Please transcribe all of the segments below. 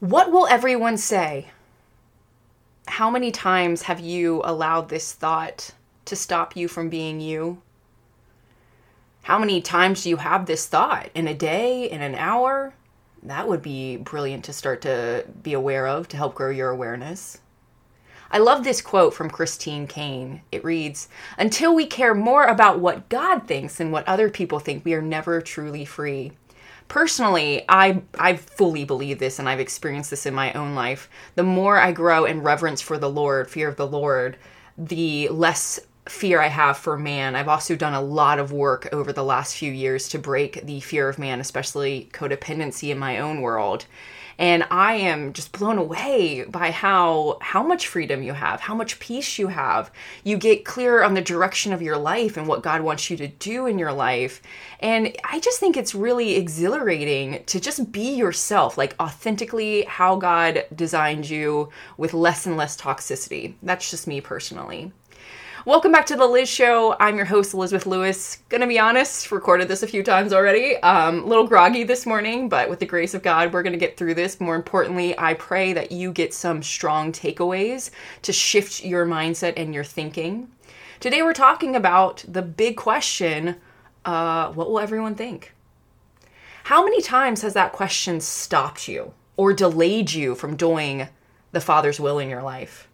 What will everyone say? How many times have you allowed this thought to stop you from being you? How many times do you have this thought in a day, in an hour? That would be brilliant to start to be aware of to help grow your awareness. I love this quote from Christine Caine. It reads Until we care more about what God thinks than what other people think, we are never truly free personally i i fully believe this and i've experienced this in my own life. The more i grow in reverence for the lord fear of the lord the less fear i have for man. I've also done a lot of work over the last few years to break the fear of man especially codependency in my own world and i am just blown away by how how much freedom you have how much peace you have. You get clear on the direction of your life and what god wants you to do in your life. And i just think it's really exhilarating to just be yourself like authentically how god designed you with less and less toxicity. That's just me personally Welcome back to the Liz Show. I'm your host, Elizabeth Louis. Gonna be honest, recorded this a few times already. Um, a little groggy this morning, but with the grace of God, we're gonna get through this. More importantly, I pray that you get some strong takeaways to shift your mindset and your thinking. Today, we're talking about the big question uh, what will everyone think? How many times has that question stopped you or delayed you from doing the Father's will in your life?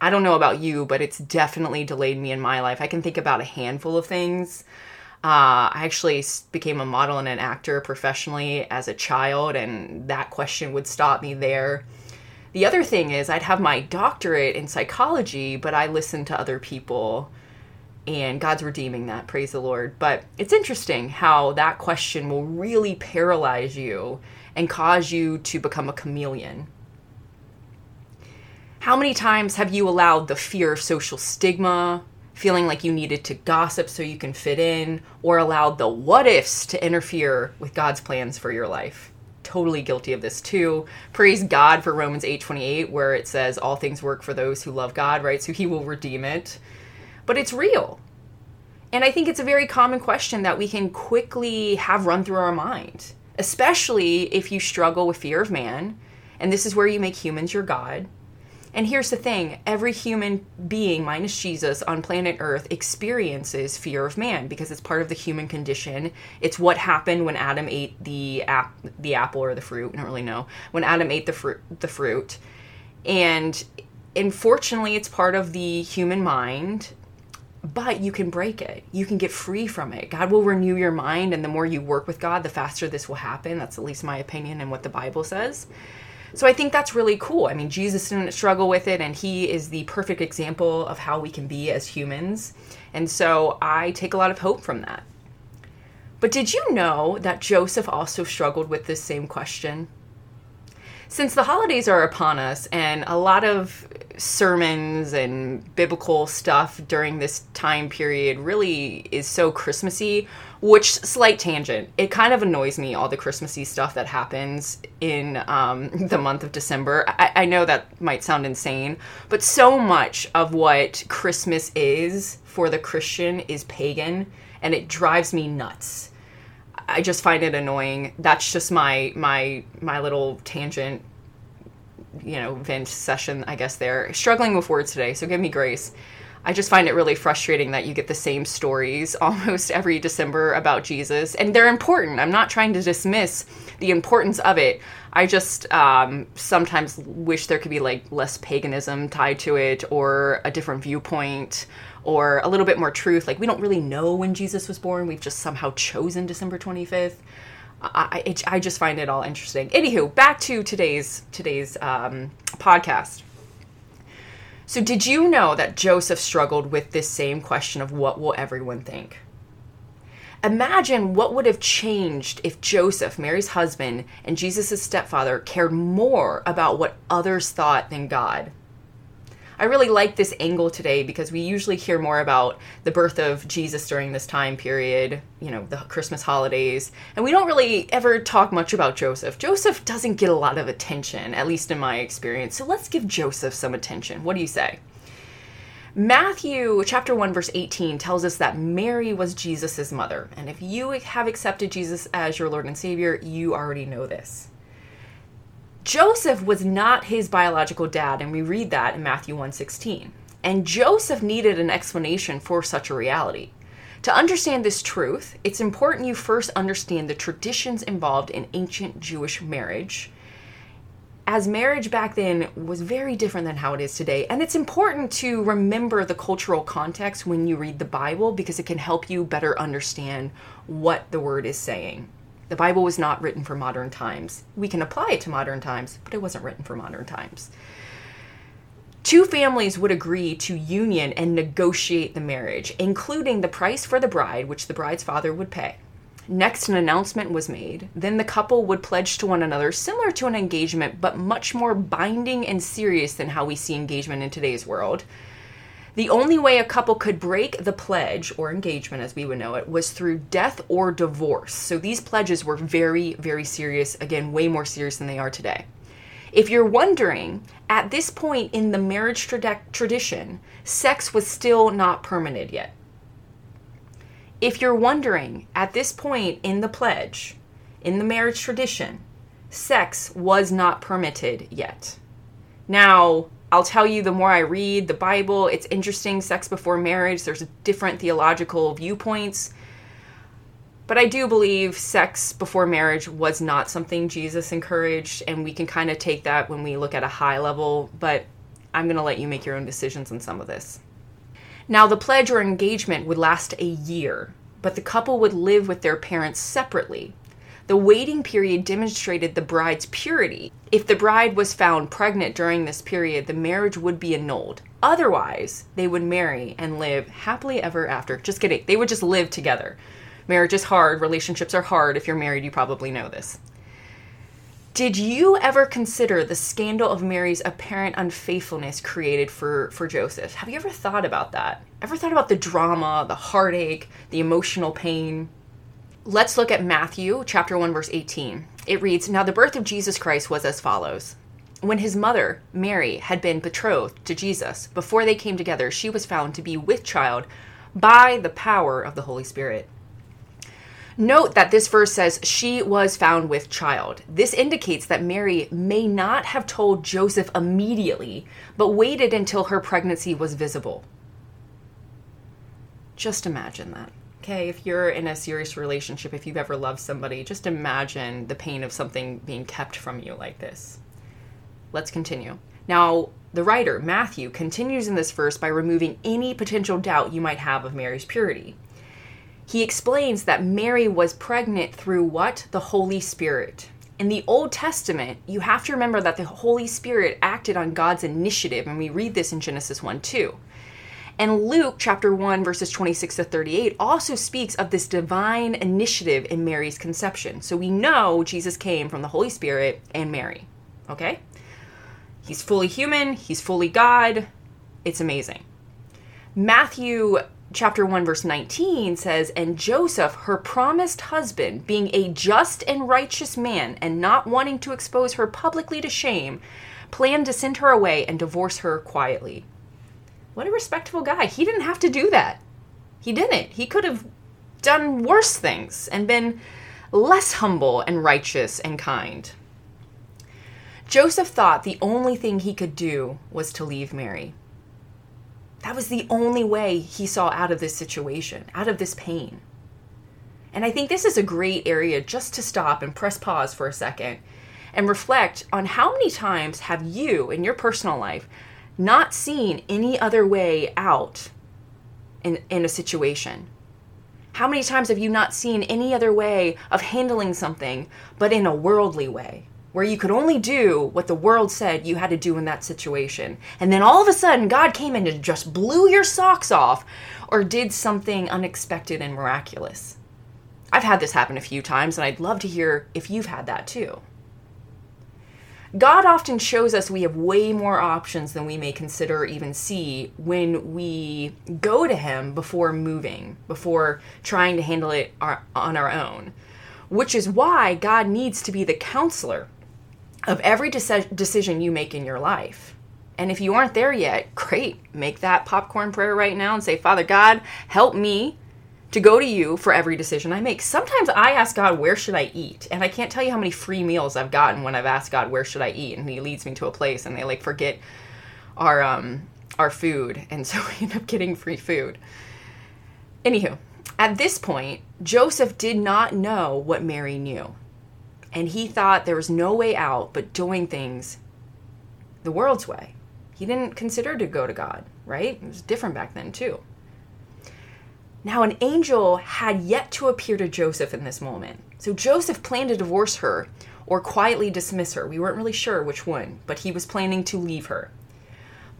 I don't know about you, but it's definitely delayed me in my life. I can think about a handful of things. Uh, I actually became a model and an actor professionally as a child, and that question would stop me there. The other thing is, I'd have my doctorate in psychology, but I listened to other people, and God's redeeming that, praise the Lord. But it's interesting how that question will really paralyze you and cause you to become a chameleon how many times have you allowed the fear of social stigma, feeling like you needed to gossip so you can fit in, or allowed the what ifs to interfere with God's plans for your life? Totally guilty of this too. Praise God for Romans 8:28 where it says all things work for those who love God, right? So he will redeem it. But it's real. And I think it's a very common question that we can quickly have run through our mind, especially if you struggle with fear of man. And this is where you make humans your God and here's the thing every human being, minus Jesus, on planet Earth experiences fear of man because it's part of the human condition. It's what happened when Adam ate the, ap- the apple or the fruit. I don't really know. When Adam ate the, fruit, the fruit. And unfortunately, it's part of the human mind but you can break it. You can get free from it. God will renew your mind, and the more you work with God, the faster this will happen. That's at least my opinion and what the Bible says. So I think that's really cool. I mean, Jesus didn't struggle with it, and he is the perfect example of how we can be as humans. And so I take a lot of hope from that. But did you know that Joseph also struggled with this same question? Since the holidays are upon us, and a lot of sermons and biblical stuff during this time period really is so Christmassy, which slight tangent. It kind of annoys me all the Christmassy stuff that happens in um, the month of December. I, I know that might sound insane, but so much of what Christmas is for the Christian is pagan, and it drives me nuts. I just find it annoying. That's just my my my little tangent you know, vent session, I guess, there. Struggling with words today, so give me grace. I just find it really frustrating that you get the same stories almost every December about Jesus, and they're important. I'm not trying to dismiss the importance of it. I just um, sometimes wish there could be like less paganism tied to it, or a different viewpoint, or a little bit more truth. Like we don't really know when Jesus was born. We've just somehow chosen December 25th. I, it, I just find it all interesting. Anywho, back to today's today's um, podcast. So, did you know that Joseph struggled with this same question of what will everyone think? Imagine what would have changed if Joseph, Mary's husband, and Jesus' stepfather cared more about what others thought than God. I really like this angle today because we usually hear more about the birth of Jesus during this time period, you know, the Christmas holidays, and we don't really ever talk much about Joseph. Joseph doesn't get a lot of attention, at least in my experience. So let's give Joseph some attention. What do you say? Matthew chapter 1 verse 18 tells us that Mary was Jesus' mother. And if you have accepted Jesus as your Lord and Savior, you already know this. Joseph was not his biological dad, and we read that in Matthew 1:16. And Joseph needed an explanation for such a reality. To understand this truth, it's important you first understand the traditions involved in ancient Jewish marriage. As marriage back then was very different than how it is today. And it's important to remember the cultural context when you read the Bible because it can help you better understand what the word is saying. The Bible was not written for modern times. We can apply it to modern times, but it wasn't written for modern times. Two families would agree to union and negotiate the marriage, including the price for the bride, which the bride's father would pay. Next, an announcement was made. Then the couple would pledge to one another, similar to an engagement, but much more binding and serious than how we see engagement in today's world. The only way a couple could break the pledge, or engagement as we would know it, was through death or divorce. So these pledges were very, very serious, again, way more serious than they are today. If you're wondering, at this point in the marriage tra- tradition, sex was still not permitted yet. If you're wondering, at this point in the pledge, in the marriage tradition, sex was not permitted yet. Now, I'll tell you the more I read the Bible, it's interesting sex before marriage. There's different theological viewpoints. But I do believe sex before marriage was not something Jesus encouraged, and we can kind of take that when we look at a high level, but I'm going to let you make your own decisions on some of this. Now, the pledge or engagement would last a year, but the couple would live with their parents separately. The waiting period demonstrated the bride's purity. If the bride was found pregnant during this period, the marriage would be annulled. Otherwise, they would marry and live happily ever after. Just kidding. They would just live together. Marriage is hard, relationships are hard. If you're married, you probably know this. Did you ever consider the scandal of Mary's apparent unfaithfulness created for, for Joseph? Have you ever thought about that? Ever thought about the drama, the heartache, the emotional pain? Let's look at Matthew chapter 1 verse 18. It reads, "Now the birth of Jesus Christ was as follows: When his mother, Mary, had been betrothed to Jesus, before they came together, she was found to be with child by the power of the Holy Spirit." Note that this verse says she was found with child. This indicates that Mary may not have told Joseph immediately, but waited until her pregnancy was visible. Just imagine that okay, if you're in a serious relationship, if you've ever loved somebody, just imagine the pain of something being kept from you like this. Let's continue. Now, the writer, Matthew, continues in this verse by removing any potential doubt you might have of Mary's purity. He explains that Mary was pregnant through what? The Holy Spirit. In the Old Testament, you have to remember that the Holy Spirit acted on God's initiative, and we read this in Genesis 1 2. And Luke chapter 1 verses 26 to 38 also speaks of this divine initiative in Mary's conception. So we know Jesus came from the Holy Spirit and Mary. Okay? He's fully human, he's fully God. It's amazing. Matthew chapter 1 verse 19 says and joseph her promised husband being a just and righteous man and not wanting to expose her publicly to shame planned to send her away and divorce her quietly what a respectable guy. He didn't have to do that. He didn't. He could have done worse things and been less humble and righteous and kind. Joseph thought the only thing he could do was to leave Mary. That was the only way he saw out of this situation, out of this pain. And I think this is a great area just to stop and press pause for a second and reflect on how many times have you in your personal life not seen any other way out in, in a situation? How many times have you not seen any other way of handling something but in a worldly way? Where you could only do what the world said you had to do in that situation. And then all of a sudden, God came in and just blew your socks off or did something unexpected and miraculous. I've had this happen a few times, and I'd love to hear if you've had that too. God often shows us we have way more options than we may consider or even see when we go to Him before moving, before trying to handle it on our own. Which is why God needs to be the counselor of every decision you make in your life. And if you aren't there yet, great. Make that popcorn prayer right now and say, Father God, help me to go to you for every decision I make. Sometimes I ask God, where should I eat? And I can't tell you how many free meals I've gotten when I've asked God, where should I eat? And he leads me to a place and they like forget our um our food. And so we end up getting free food. Anywho, at this point, Joseph did not know what Mary knew. And he thought there was no way out but doing things the world's way. He didn't consider to go to God, right? It was different back then, too. Now, an angel had yet to appear to Joseph in this moment. So Joseph planned to divorce her or quietly dismiss her. We weren't really sure which one, but he was planning to leave her.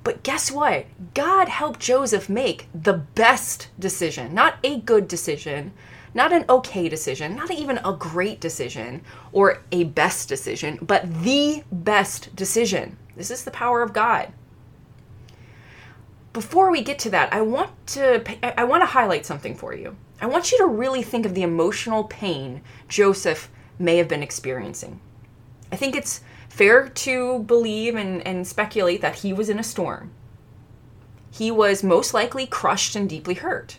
But guess what? God helped Joseph make the best decision, not a good decision, not an okay decision, not even a great decision or a best decision, but the best decision. This is the power of God. Before we get to that, I want to I want to highlight something for you. I want you to really think of the emotional pain Joseph may have been experiencing. I think it's fair to believe and, and speculate that he was in a storm. He was most likely crushed and deeply hurt.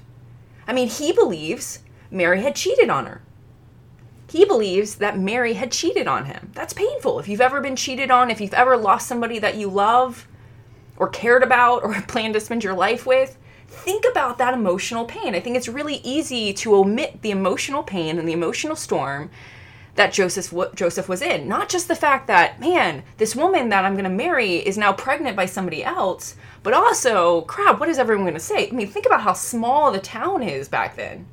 I mean, he believes Mary had cheated on her. He believes that Mary had cheated on him. That's painful. If you've ever been cheated on, if you've ever lost somebody that you love or cared about or planned to spend your life with, think about that emotional pain. I think it's really easy to omit the emotional pain and the emotional storm that Joseph Joseph was in. Not just the fact that man, this woman that I'm going to marry is now pregnant by somebody else, but also, crap, what is everyone going to say? I mean, think about how small the town is back then.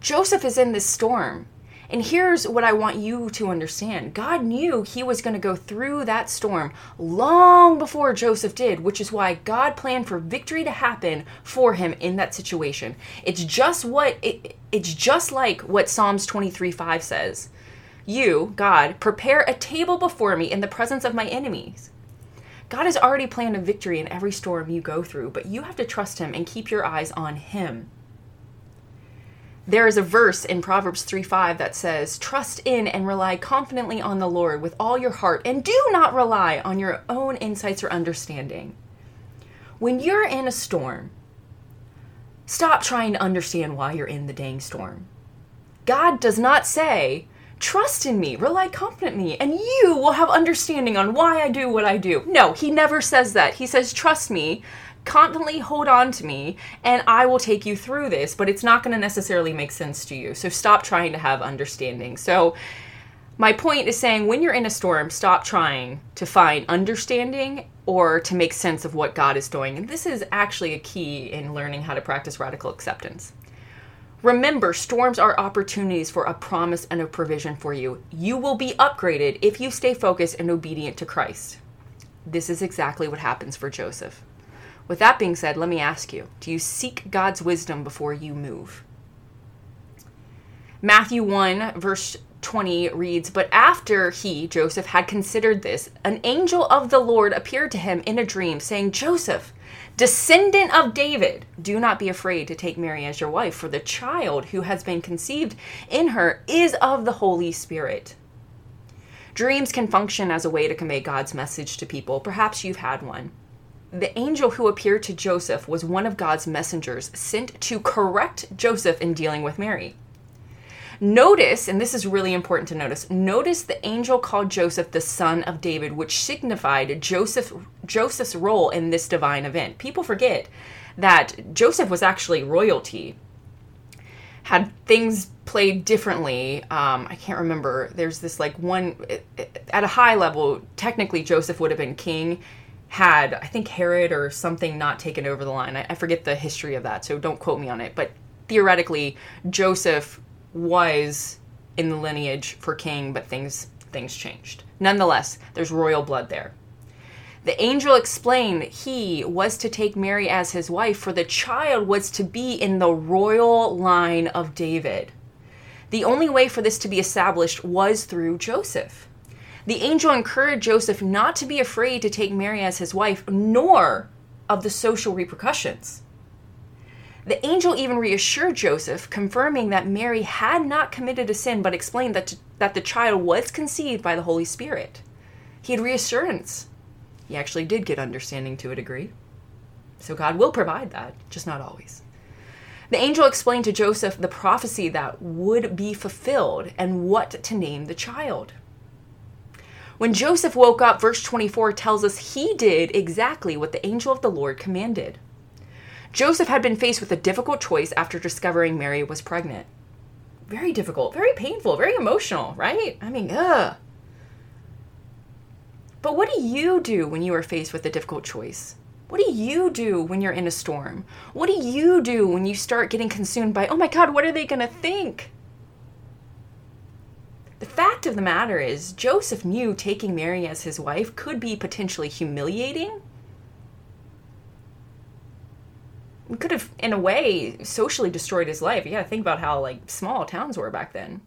Joseph is in this storm. And here's what I want you to understand God knew he was going to go through that storm long before Joseph did, which is why God planned for victory to happen for him in that situation. It's just what it, it's just like what Psalms 23 5 says. You, God, prepare a table before me in the presence of my enemies. God has already planned a victory in every storm you go through, but you have to trust him and keep your eyes on him there is a verse in Proverbs 3 5 that says, Trust in and rely confidently on the Lord with all your heart, and do not rely on your own insights or understanding. When you're in a storm, stop trying to understand why you're in the dang storm. God does not say, Trust in me, rely confidently, and you will have understanding on why I do what I do. No, he never says that. He says, Trust me, confidently hold on to me and I will take you through this, but it's not going to necessarily make sense to you. So stop trying to have understanding. So my point is saying when you're in a storm, stop trying to find understanding or to make sense of what God is doing. And this is actually a key in learning how to practice radical acceptance. Remember, storms are opportunities for a promise and a provision for you. You will be upgraded if you stay focused and obedient to Christ. This is exactly what happens for Joseph. With that being said, let me ask you do you seek God's wisdom before you move? Matthew 1, verse 20 reads, But after he, Joseph, had considered this, an angel of the Lord appeared to him in a dream, saying, Joseph, descendant of David, do not be afraid to take Mary as your wife, for the child who has been conceived in her is of the Holy Spirit. Dreams can function as a way to convey God's message to people. Perhaps you've had one. The angel who appeared to Joseph was one of God's messengers sent to correct Joseph in dealing with Mary. Notice, and this is really important to notice, notice the angel called Joseph the son of David, which signified Joseph Joseph's role in this divine event. People forget that Joseph was actually royalty. Had things played differently, um, I can't remember. There's this like one at a high level. Technically, Joseph would have been king had I think Herod or something not taken over the line. I, I forget the history of that, so don't quote me on it. But theoretically, Joseph was in the lineage for king, but things things changed. Nonetheless, there's royal blood there. The angel explained he was to take Mary as his wife, for the child was to be in the royal line of David. The only way for this to be established was through Joseph. The angel encouraged Joseph not to be afraid to take Mary as his wife, nor of the social repercussions. The angel even reassured Joseph, confirming that Mary had not committed a sin, but explained that, that the child was conceived by the Holy Spirit. He had reassurance. He actually did get understanding to a degree. So God will provide that, just not always. The angel explained to Joseph the prophecy that would be fulfilled and what to name the child. When Joseph woke up, verse 24 tells us he did exactly what the angel of the Lord commanded. Joseph had been faced with a difficult choice after discovering Mary was pregnant. Very difficult, very painful, very emotional, right? I mean, ugh. But what do you do when you are faced with a difficult choice? What do you do when you're in a storm? What do you do when you start getting consumed by, oh my God, what are they going to think? The fact of the matter is, Joseph knew taking Mary as his wife could be potentially humiliating. It could have, in a way, socially destroyed his life. Gotta think about how like small towns were back then.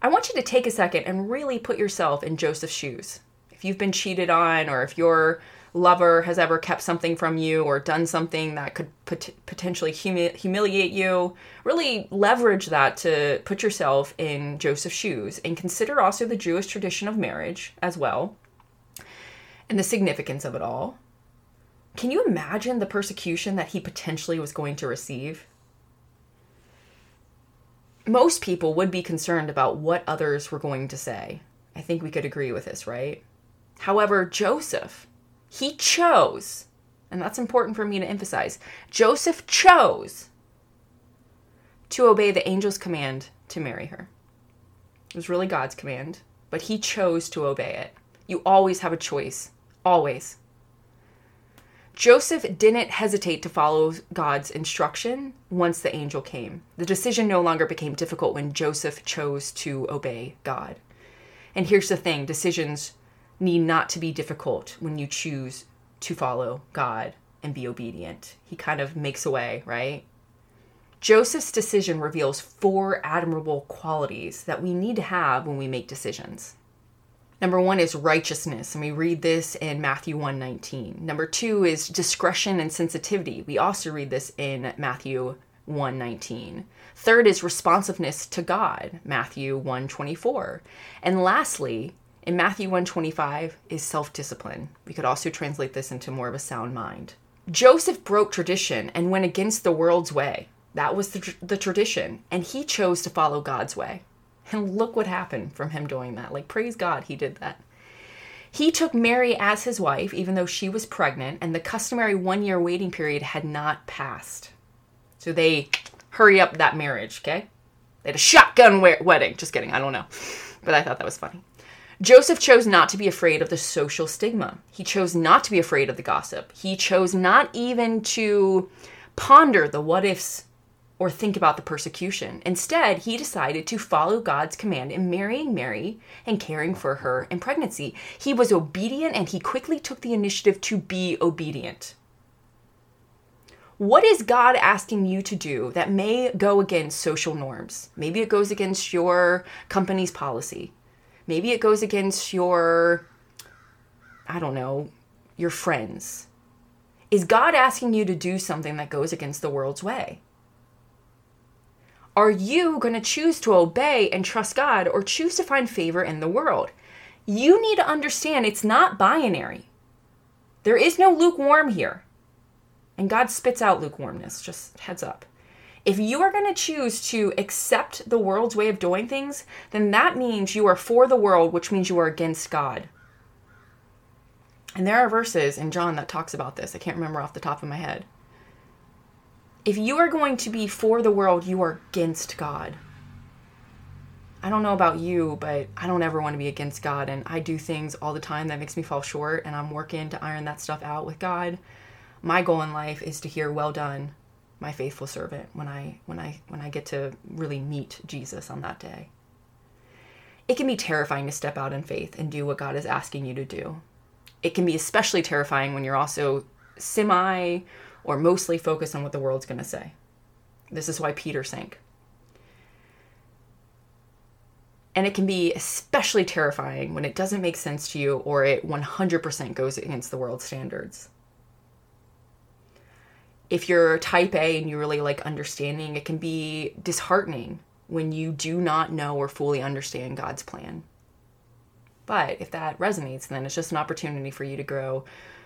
I want you to take a second and really put yourself in Joseph's shoes. If you've been cheated on, or if you're lover has ever kept something from you or done something that could pot- potentially humi- humiliate you, really leverage that to put yourself in Joseph's shoes and consider also the Jewish tradition of marriage as well and the significance of it all. Can you imagine the persecution that he potentially was going to receive? Most people would be concerned about what others were going to say. I think we could agree with this, right? However, Joseph, he chose, and that's important for me to emphasize Joseph chose to obey the angel's command to marry her. It was really God's command, but he chose to obey it. You always have a choice. Always. Joseph didn't hesitate to follow God's instruction once the angel came. The decision no longer became difficult when Joseph chose to obey God. And here's the thing decisions need not to be difficult when you choose to follow God and be obedient. He kind of makes a way, right? Joseph's decision reveals four admirable qualities that we need to have when we make decisions. Number one is righteousness, and we read this in Matthew 119. Number two is discretion and sensitivity. We also read this in Matthew 119. Third is responsiveness to God, Matthew 124. And lastly, in Matthew 125 is self-discipline. We could also translate this into more of a sound mind. Joseph broke tradition and went against the world's way. That was the, the tradition, and he chose to follow God's way. And look what happened from him doing that. Like, praise God, he did that. He took Mary as his wife, even though she was pregnant, and the customary one year waiting period had not passed. So they hurry up that marriage, okay? They had a shotgun wedding. Just kidding, I don't know. But I thought that was funny. Joseph chose not to be afraid of the social stigma. He chose not to be afraid of the gossip. He chose not even to ponder the what ifs or think about the persecution. Instead, he decided to follow God's command in marrying Mary and caring for her in pregnancy. He was obedient and he quickly took the initiative to be obedient. What is God asking you to do that may go against social norms? Maybe it goes against your company's policy. Maybe it goes against your, I don't know, your friends. Is God asking you to do something that goes against the world's way? Are you going to choose to obey and trust God or choose to find favor in the world? You need to understand it's not binary. There is no lukewarm here. And God spits out lukewarmness, just heads up. If you are going to choose to accept the world's way of doing things, then that means you are for the world, which means you are against God. And there are verses in John that talks about this. I can't remember off the top of my head. If you are going to be for the world, you are against God. I don't know about you, but I don't ever want to be against God and I do things all the time that makes me fall short and I'm working to iron that stuff out with God. My goal in life is to hear well done my faithful servant when I when I when I get to really meet Jesus on that day. It can be terrifying to step out in faith and do what God is asking you to do. It can be especially terrifying when you're also semi or mostly focused on what the world's going to say. This is why Peter sank. And it can be especially terrifying when it doesn't make sense to you or it 100% goes against the world's standards if you're type A and you really like understanding, it can be disheartening when you do not know or fully understand God's plan. But if that resonates, then it's just an opportunity for you to grow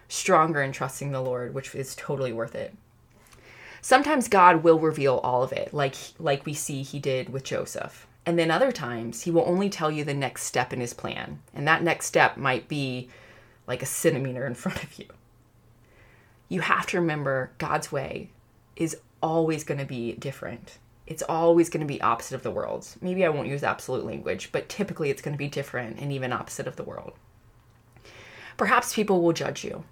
stronger in trusting the Lord, which is totally worth it. Sometimes God will reveal all of it, like like we see he did with Joseph. And then other times he will only tell you the next step in his plan. And that next step might be like a centimeter in front of you. You have to remember God's way is always going to be different. It's always going to be opposite of the world's. Maybe I won't use absolute language, but typically it's going to be different and even opposite of the world. Perhaps people will judge you.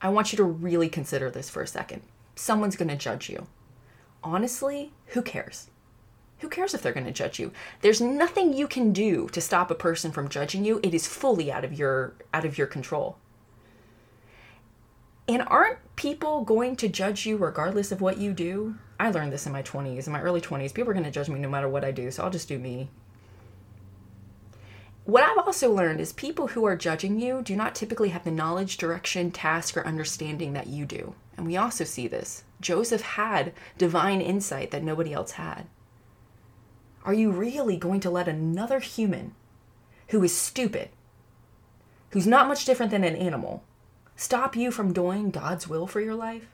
I want you to really consider this for a second. Someone's going to judge you. Honestly, who cares? Who cares if they're going to judge you? There's nothing you can do to stop a person from judging you. It is fully out of your out of your control. And aren't people going to judge you regardless of what you do? I learned this in my 20s, in my early 20s. People are going to judge me no matter what I do, so I'll just do me. What I've also learned is people who are judging you do not typically have the knowledge, direction, task, or understanding that you do. And we also see this. Joseph had divine insight that nobody else had. Are you really going to let another human who is stupid, who's not much different than an animal, stop you from doing God's will for your life?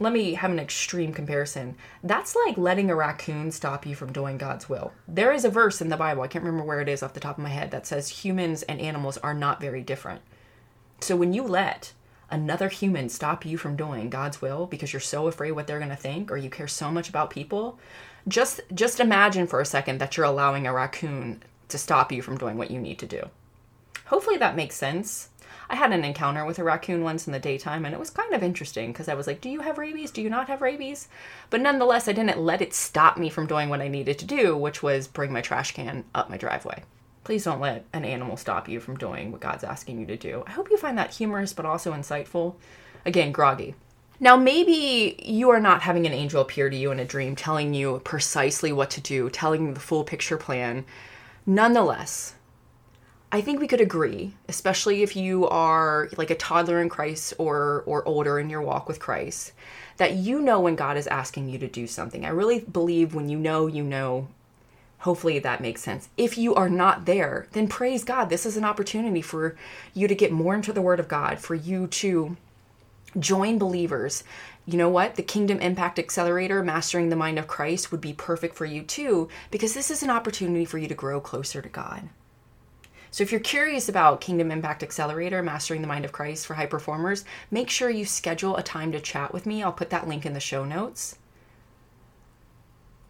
Let me have an extreme comparison. That's like letting a raccoon stop you from doing God's will. There is a verse in the Bible, I can't remember where it is off the top of my head, that says humans and animals are not very different. So when you let another human stop you from doing God's will because you're so afraid what they're going to think or you care so much about people, just just imagine for a second that you're allowing a raccoon to stop you from doing what you need to do. Hopefully that makes sense. I had an encounter with a raccoon once in the daytime and it was kind of interesting because I was like, Do you have rabies? Do you not have rabies? But nonetheless, I didn't let it stop me from doing what I needed to do, which was bring my trash can up my driveway. Please don't let an animal stop you from doing what God's asking you to do. I hope you find that humorous but also insightful. Again, groggy. Now, maybe you are not having an angel appear to you in a dream telling you precisely what to do, telling you the full picture plan. Nonetheless, I think we could agree, especially if you are like a toddler in Christ or or older in your walk with Christ, that you know when God is asking you to do something. I really believe when you know, you know. Hopefully that makes sense. If you are not there, then praise God. This is an opportunity for you to get more into the word of God, for you to join believers. You know what? The Kingdom Impact Accelerator, Mastering the Mind of Christ, would be perfect for you too, because this is an opportunity for you to grow closer to God. So if you're curious about Kingdom Impact Accelerator, Mastering the Mind of Christ for high performers, make sure you schedule a time to chat with me. I'll put that link in the show notes.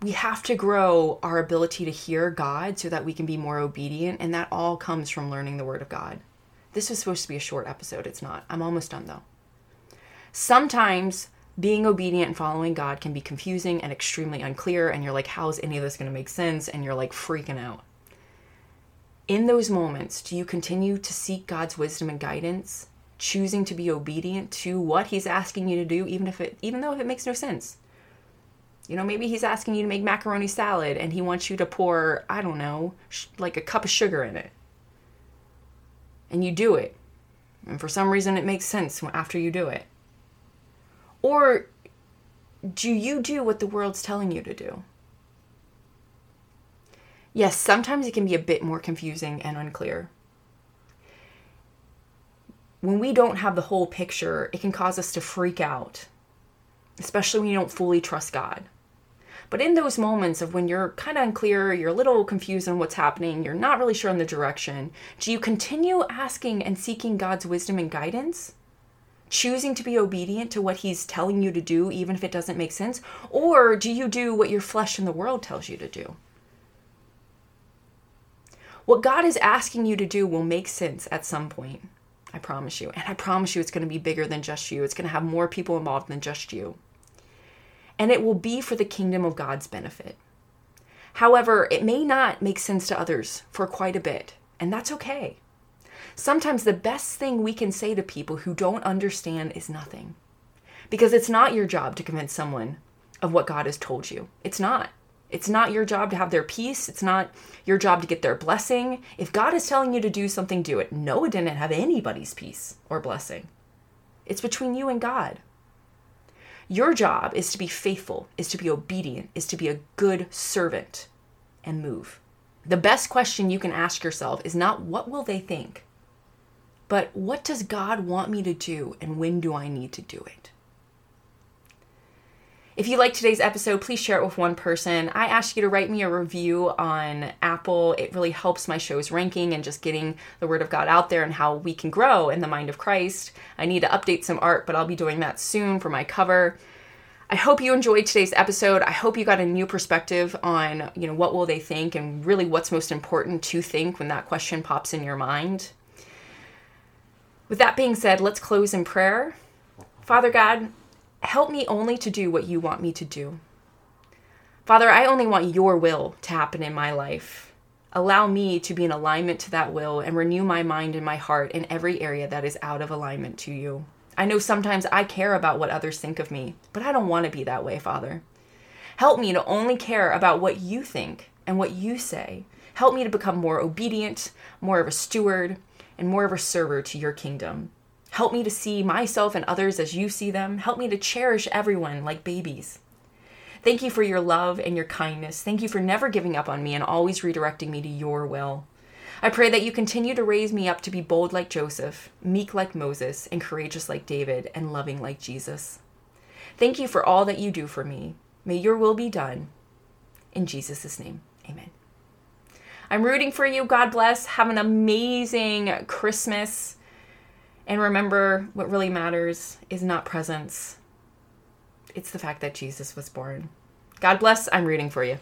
We have to grow our ability to hear God so that we can be more obedient, and that all comes from learning the Word of God. This was supposed to be a short episode. It's not. I'm almost done though. Sometimes being obedient and following God can be confusing and extremely unclear, and you're like, how is any of this going to make sense? And you're like freaking out in those moments, do you continue to seek God's wisdom and guidance, choosing to be obedient to what He's asking you to do, even if it, even though if it makes no sense? You know, maybe He's asking you to make macaroni salad, and He wants you to pour, I don't know, sh- like a cup of sugar in it, and you do it, and for some reason it makes sense after you do it. Or do you do what the world's telling you to do? Yes, sometimes it can be a bit more confusing and unclear. When we don't have the whole picture, it can cause us to freak out, especially when you don't fully trust God. But in those moments of when you're kind of unclear, you're a little confused on what's happening, you're not really sure on the direction, do you continue asking and seeking God's wisdom and guidance? Choosing to be obedient to what He's telling you to do, even if it doesn't make sense? Or do you do what your flesh and the world tells you to do? What God is asking you to do will make sense at some point. I promise you. And I promise you it's going to be bigger than just you. It's going to have more people involved than just you. And it will be for the kingdom of God's benefit. However, it may not make sense to others for quite a bit, and that's okay. Sometimes the best thing we can say to people who don't understand is nothing. Because it's not your job to convince someone of what God has told you. It's not. It's not your job to have their peace. It's not your job to get their blessing. If God is telling you to do something, do it. Noah didn't have anybody's peace or blessing. It's between you and God. Your job is to be faithful, is to be obedient, is to be a good servant and move. The best question you can ask yourself is not what will they think, but what does God want me to do and when do I need to do it? If you like today's episode, please share it with one person. I ask you to write me a review on Apple. It really helps my show's ranking and just getting the word of God out there and how we can grow in the mind of Christ. I need to update some art, but I'll be doing that soon for my cover. I hope you enjoyed today's episode. I hope you got a new perspective on, you know, what will they think and really what's most important to think when that question pops in your mind. With that being said, let's close in prayer. Father God, help me only to do what you want me to do. Father, I only want your will to happen in my life. Allow me to be in alignment to that will and renew my mind and my heart in every area that is out of alignment to you. I know sometimes I care about what others think of me, but I don't want to be that way, Father. Help me to only care about what you think and what you say. Help me to become more obedient, more of a steward, and more of a server to your kingdom. Help me to see myself and others as you see them. Help me to cherish everyone like babies. Thank you for your love and your kindness. Thank you for never giving up on me and always redirecting me to your will. I pray that you continue to raise me up to be bold like Joseph, meek like Moses, and courageous like David, and loving like Jesus. Thank you for all that you do for me. May your will be done. In Jesus' name, amen. I'm rooting for you. God bless. Have an amazing Christmas. And remember, what really matters is not presents, it's the fact that Jesus was born. God bless. I'm rooting for you.